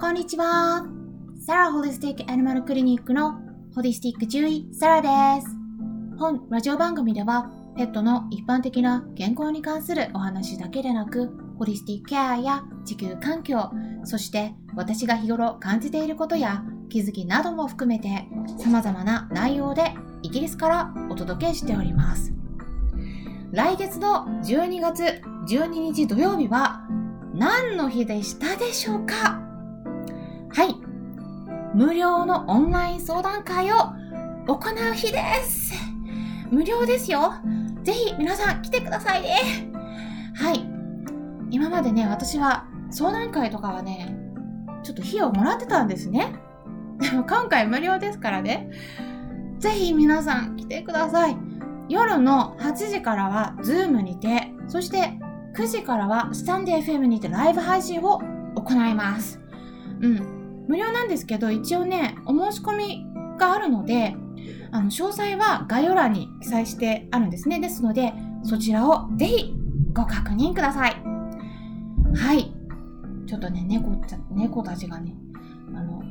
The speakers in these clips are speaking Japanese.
こんにちは。サラホリスティックアニマルクリニックのホリスティック獣医サラです。本ラジオ番組ではペットの一般的な健康に関するお話だけでなく、ホリスティックケアや地球環境、そして私が日頃感じていることや気づきなども含めて様々な内容でイギリスからお届けしております。来月の12月12日土曜日は何の日でしたでしょうか？はい。無料のオンライン相談会を行う日です。無料ですよ。ぜひ皆さん来てくださいね。はい。今までね、私は相談会とかはね、ちょっと費用もらってたんですね。でも今回無料ですからね。ぜひ皆さん来てください。夜の8時からは Zoom にて、そして9時からはスタンデー FM にてライブ配信を行います。うん。無料なんですけど、一応ね、お申し込みがあるので、あの、詳細は概要欄に記載してあるんですね。ですので、そちらをぜひご確認ください。はい。ちょっとね、猫ちゃ、猫たちがね、あの、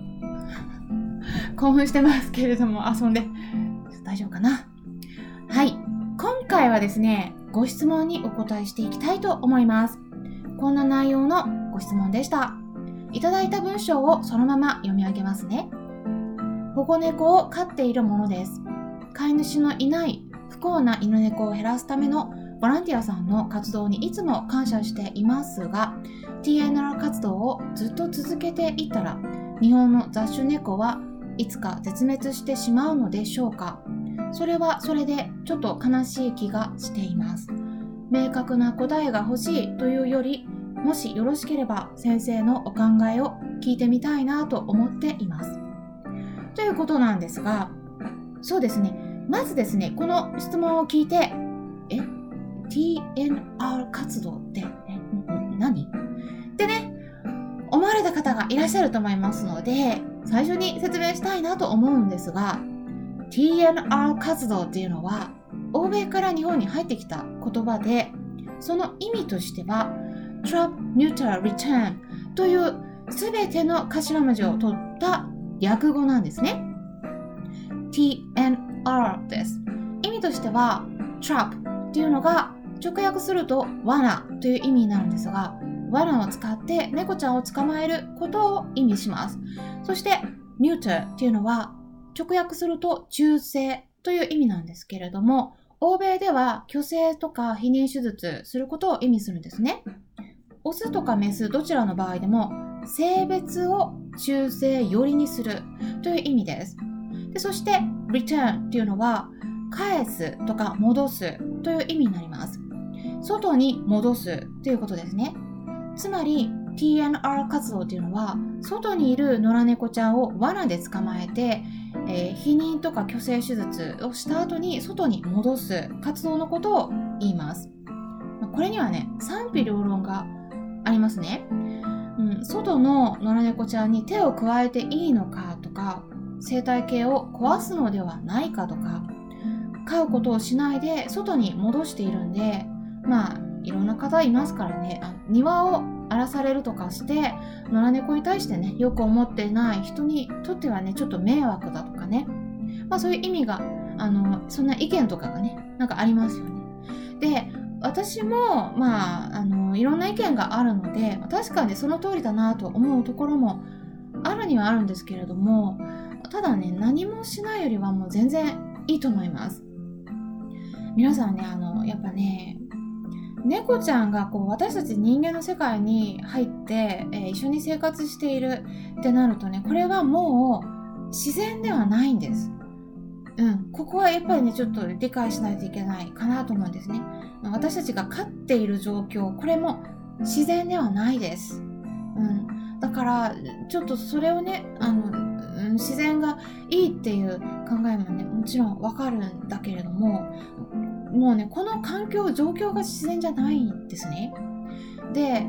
興奮してますけれども、遊んで、大丈夫かな？はい。今回はですね、ご質問にお答えしていきたいと思います。こんな内容のご質問でした。いただいた文章をそのまま読み上げますね。保護猫を飼っているものです。飼い主のいない不幸な犬猫を減らすためのボランティアさんの活動にいつも感謝していますが、TNR 活動をずっと続けていたら、日本の雑種猫はいつか絶滅してしまうのでしょうかそれはそれでちょっと悲しい気がしています。明確な答えが欲しいというより、もしよろしければ先生のお考えを聞いてみたいなと思っています。ということなんですが、そうですね。まずですね、この質問を聞いて、え ?TNR 活動って、何？ってね、思われた方がいらっしゃると思いますので、最初に説明したいなと思うんですが、TNR 活動っていうのは欧米から日本に入ってきた言葉でその意味としては Trap Neutral Return という全ての頭文字を取った略語なんですね。TNR です。意味としては Trap っていうのが直訳すると罠という意味になるんですが罠を使って猫ちゃんを捕まえることを意味します。そして Neuter っていうのは直訳すると中性という意味なんですけれども、欧米では虚勢とか避妊手術することを意味するんですね。オスとかメスどちらの場合でも性別を中性寄りにするという意味です。でそして return っていうのは返すとか戻すという意味になります。外に戻すということですね。つまり TNR 活動っていうのは外にいる野良猫ちゃんを罠で捕まえてえー、避妊とか去勢手術をした後に外に戻す活動のことを言います。これにはね、賛否両論がありますね。うん、外の野良猫ちゃんに手を加えていいのかとか、生態系を壊すのではないかとか、飼うことをしないで外に戻しているんで、まあ、いろんな方いますからね、庭を荒らされるとかして野良猫に対してねよく思ってない人にとってはねちょっと迷惑だとかね。まあそういう意味があのそんな意見とかがねなんかありますよね。で私もまああのいろんな意見があるので確かにその通りだなと思うところもあるにはあるんですけれどもただね何もしないよりはもう全然いいと思います皆さんねあのやっぱね猫ちゃんがこう私たち人間の世界に入って、えー、一緒に生活しているってなるとねこれはもう自然ではないんです。うん、ここはやっぱりねちょっと理解しないといけないかなと思うんですね。私たちが飼っている状況これも自然ではないです。うん、だからちょっとそれをねあの、自然がいいっていう考えもねもちろんわかるんだけれどももうねこの環境状況が自然じゃないんですね。で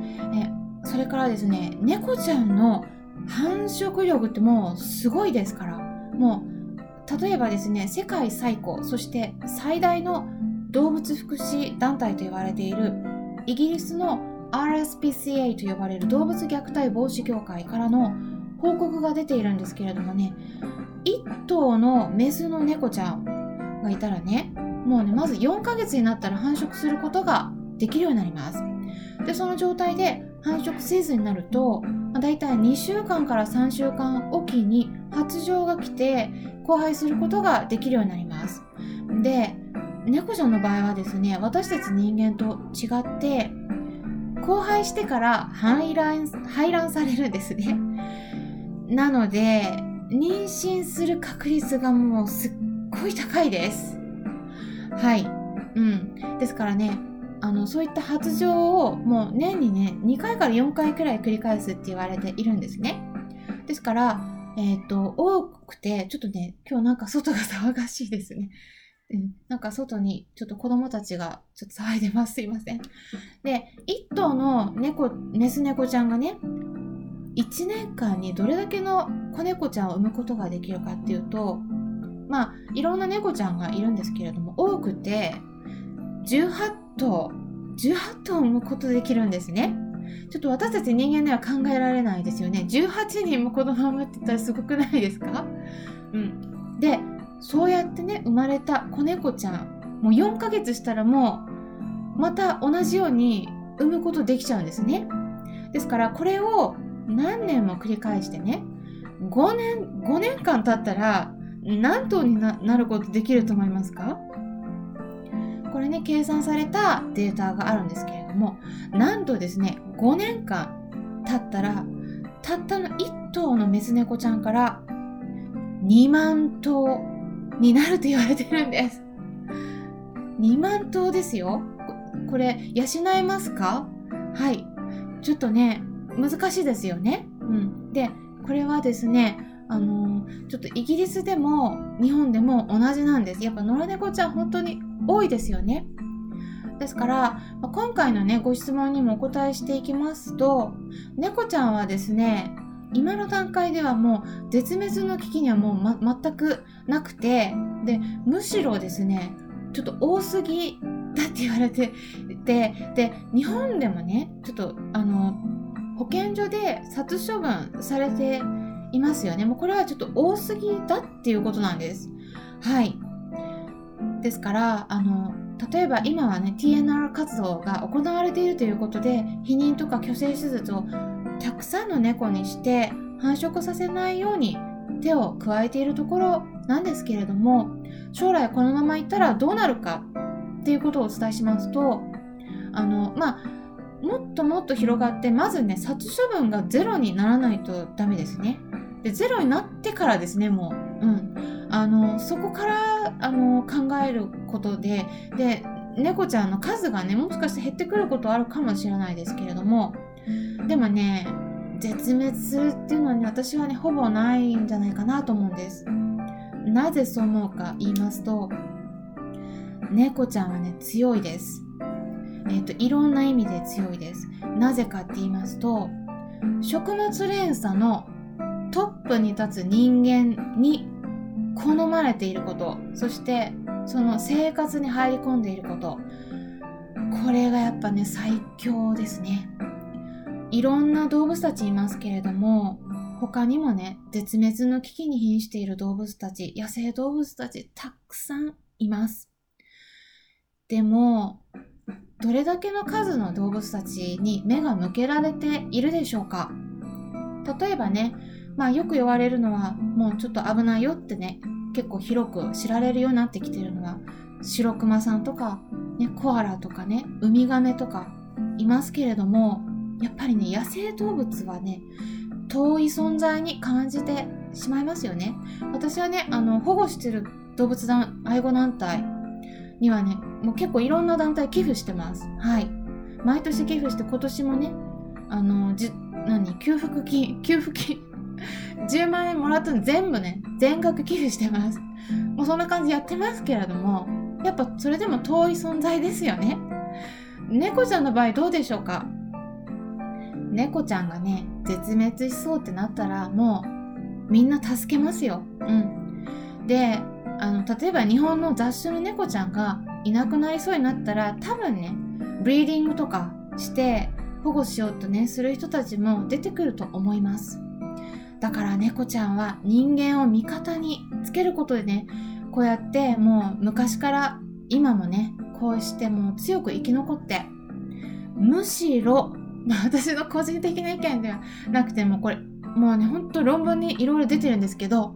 それからですね猫ちゃんの繁殖力ってもうすごいですから。もう例えばですね世界最古そして最大の動物福祉団体と言われているイギリスの RSPCA と呼ばれる動物虐待防止協会からの報告が出ているんですけれどもね1頭のメスの猫ちゃんがいたらねもうねまず4ヶ月になったら繁殖することができるようになります。でその状態で繁殖せずになると、まあ、大体2週間から3週間おきに発情が来て交配することができるようになります。で猫ちゃんの場合はですね私たち人間と違って交配してから排卵排卵されるんですね。なので妊娠する確率がもうすっごい高いです。はい。うん。ですからねあのそういった発情をもう年にね2回から4回くらい繰り返すって言われているんですね。ですからえっ、ー、と多くてちょっとね今日なんか外が騒がしいですね。うん、なんか外にちょっと子供たちがちょっと騒いでます。すいません。で、1頭の猫、メス猫ちゃんがね、1年間にどれだけの子猫ちゃんを産むことができるかっていうと、まあ、いろんな猫ちゃんがいるんですけれども、多くて18頭、18頭産むことできるんですね。ちょっと私たち人間では考えられないですよね。18人も子供を産むって言ったらすごくないですか？うん。で、そうやってね生まれた子猫ちゃんもう4ヶ月したらもうまた同じように産むことできちゃうんですね。ですからこれを何年も繰り返してね5年5年間経ったら何頭になることできると思いますか？これね計算されたデータがあるんですけれどもなんとですね5年間経ったらたったの1頭のメス猫ちゃんから2万頭になると言われてるんです。2万頭ですよ。これ、養えますか？はい。ちょっとね、難しいですよね。うん。で、これはですね、あのー、ちょっとイギリスでも日本でも同じなんです。やっぱ野良猫ちゃん本当に多いですよね。ですから、ま今回のね、ご質問にもお答えしていきますと、猫ちゃんはですね、今の段階ではもう絶滅の危機にはもう、ま、全くなくてでむしろですねちょっと多すぎだって言われててで日本でもねちょっとあの保健所で殺処分されていますよね。もうこれはちょっと多すぎだっていうことなんです。はい。ですからあの例えば今はね TNR 活動が行われているということで避妊とか去勢手術をたくさんの猫にして繁殖させないように手を加えているところなんですけれども将来このままいったらどうなるかっていうことをお伝えしますとあのまあもっともっと広がってまずね殺処分がゼロにならないとダメですね。でゼロになってからですねもう、うん、あのそこからあの考えることでで猫ちゃんの数がねもしかして減ってくることあるかもしれないですけれどもでもね絶滅するっていうのはね私はねほぼないんじゃないかなと思うんです。なぜそう思うか言いますと猫ちゃんはね強いです。えっ、ー、といろんな意味で強いです。なぜかって言いますと食物連鎖のトップに立つ人間に好まれていることそしてその生活に入り込んでいること。これがやっぱね最強ですね。いろんな動物たちいますけれども、他にもね、絶滅の危機に瀕している動物たち、野生動物たち、たくさんいます。でも、どれだけの数の動物たちに目が向けられているでしょうか例えばね、まあよく言われるのは、もうちょっと危ないよってね、結構広く知られるようになってきてるのは、白熊さんとか、ね、コアラとかね、ウミガメとかいますけれども、やっぱりね野生動物はね遠い存在に感じてしまいますよね。私はねあの保護してる動物団愛護団体にはねもう結構いろんな団体寄付してます。はい。毎年寄付して今年もねあのじ何給付金給付金 10万円もらったの全部ね全額寄付してます。もうそんな感じやってますけれどもやっぱそれでも遠い存在ですよね。猫ちゃんの場合どうでしょうか？猫ちゃんがね絶滅しそうってなったらもうみんな助けますよ。うん、であの例えば日本の雑種の猫ちゃんがいなくなりそうになったら多分ねブリーディングとかして保護しようとね、する人たちも出てくると思います。だから猫ちゃんは人間を味方につけることでね、こうやってもう昔から今もね、こうしてもう強く生き残って、むしろ、まあ、私の個人的な意見ではなくてもこれ、もうね、ほんと論文にいろいろ出てるんですけど、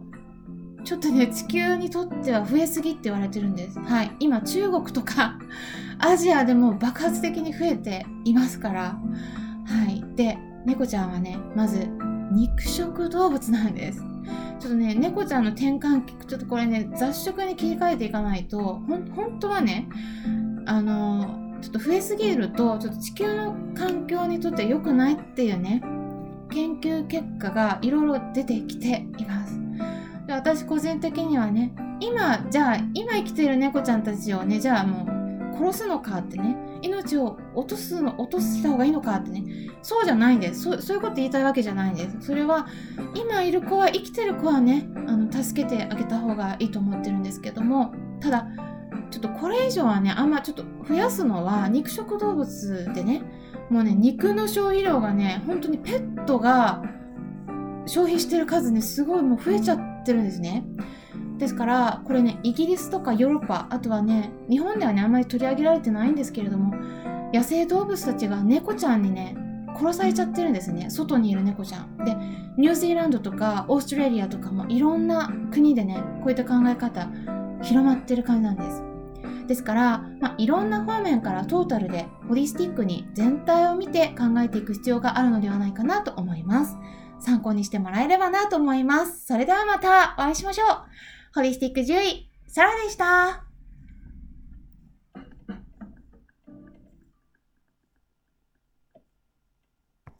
ちょっとね、地球にとっては増えすぎって言われてるんです。はい。今、中国とか アジアでも爆発的に増えていますから。はい。で、猫ちゃんはね、まず、肉食動物なんです。ちょっとね、猫ちゃんの転換聞くと、これね、雑食に切り替えていかないと、ほん、本当はね、あの、ちょっと増えすぎると、ちょっと地球の環境にとって良くないっていうね、研究結果がいろいろ出てきています。で私個人的にはね今じゃあ今生きている猫ちゃんたちをねじゃあもう殺すのかってね命を落とすの落とした方がいいのかってねそうじゃないんですそういうこと言いたいわけじゃないんですそれは今いる子は生きてる子はねあの助けてあげた方がいいと思ってるんですけどもただちょっとこれ以上はねあんまちょっと増やすのは肉食動物でねもうね肉の消費量がね本当にペットが消費してる数ねすごいもう増えちゃってってるんですね。ですから、これね、イギリスとかヨーロッパ、あとはね、日本ではね、あんまり取り上げられてないんですけれども、野生動物たちが猫ちゃんにね、殺されちゃってるんですね。外にいる猫ちゃん。で、ニュージーランドとかオーストラリアとかもいろんな国でね、こういった考え方、広まってる感じなんです。ですから、まあ、いろんな方面からトータルでホリスティックに全体を見て考えていく必要があるのではないかなと思います。参考にしてもらえればなと思います。それではまたお会いしましょう。ホリスティック獣医、サラでした。